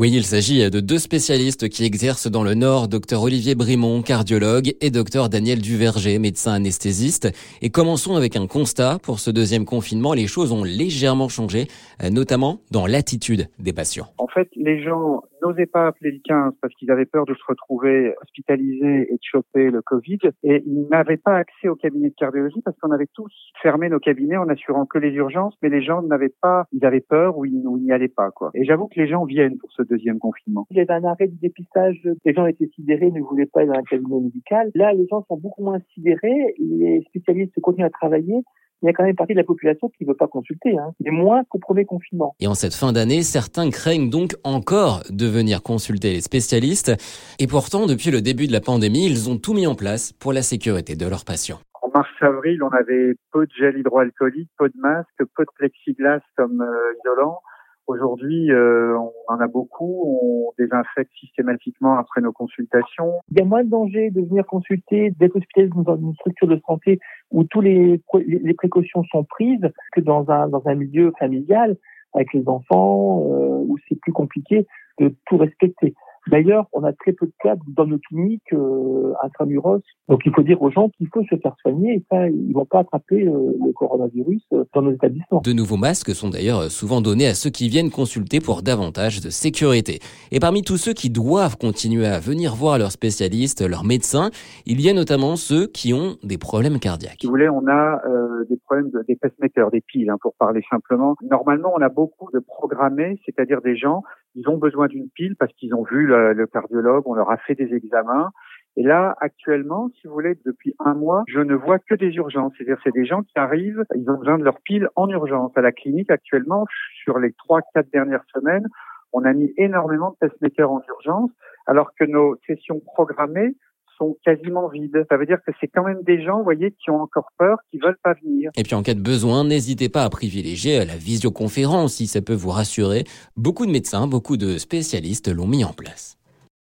Oui, il s'agit de deux spécialistes qui exercent dans le Nord, docteur Olivier Brimont, cardiologue, et docteur Daniel Duverger, médecin anesthésiste. Et commençons avec un constat. Pour ce deuxième confinement, les choses ont légèrement changé, euh, notamment dans l'attitude des patients. En fait, les gens n'osaient pas appeler le 15 parce qu'ils avaient peur de se retrouver hospitalisés et de choper le Covid. Et ils n'avaient pas accès au cabinet de cardiologie parce qu'on avait tous fermé nos cabinets en assurant que les urgences, mais les gens n'avaient pas, ils avaient peur ou ils, n'y allaient pas. Et j'avoue que les gens viennent pour ce deuxième confinement. Il y avait un arrêt du dépistage, les gens étaient sidérés, ne voulaient pas aller dans un cabinet médical. Là, les gens sont beaucoup moins sidérés, les spécialistes continuent à travailler, il y a quand même une partie de la population qui ne veut pas consulter, hein. mais moins qu'au premier confinement. Et en cette fin d'année, certains craignent donc encore de venir consulter les spécialistes. Et pourtant, depuis le début de la pandémie, ils ont tout mis en place pour la sécurité de leurs patients. En mars-avril, on avait peu de gel hydroalcoolique, peu de masques, peu de plexiglas comme euh, isolant. Aujourd'hui, euh, on en a beaucoup. On désinfecte systématiquement après nos consultations. Il y a moins de danger de venir consulter, d'être hospitalisé dans une structure de santé où tous les, les précautions sont prises que dans un, dans un milieu familial avec les enfants euh, où c'est plus compliqué de tout respecter. D'ailleurs, on a très peu de cas dans nos cliniques euh, intramuros. Donc, il faut dire aux gens qu'il faut se faire soigner et ça, ils vont pas attraper euh, le coronavirus euh, dans nos établissements. De nouveaux masques sont d'ailleurs souvent donnés à ceux qui viennent consulter pour davantage de sécurité. Et parmi tous ceux qui doivent continuer à venir voir leurs spécialistes, leurs médecins, il y a notamment ceux qui ont des problèmes cardiaques. Si vous voulez, on a euh, des problèmes de, des pacemakers, des piles, hein, pour parler simplement. Normalement, on a beaucoup de programmés, c'est-à-dire des gens, ils ont besoin d'une pile parce qu'ils ont vu le, cardiologue, on leur a fait des examens. Et là, actuellement, si vous voulez, depuis un mois, je ne vois que des urgences. C'est-à-dire, c'est des gens qui arrivent, ils ont besoin de leur pile en urgence. À la clinique, actuellement, sur les trois, quatre dernières semaines, on a mis énormément de pacemakers en urgence, alors que nos sessions programmées sont quasiment vides. Ça veut dire que c'est quand même des gens, vous voyez, qui ont encore peur, qui veulent pas venir. Et puis en cas de besoin, n'hésitez pas à privilégier la visioconférence si ça peut vous rassurer. Beaucoup de médecins, beaucoup de spécialistes l'ont mis en place.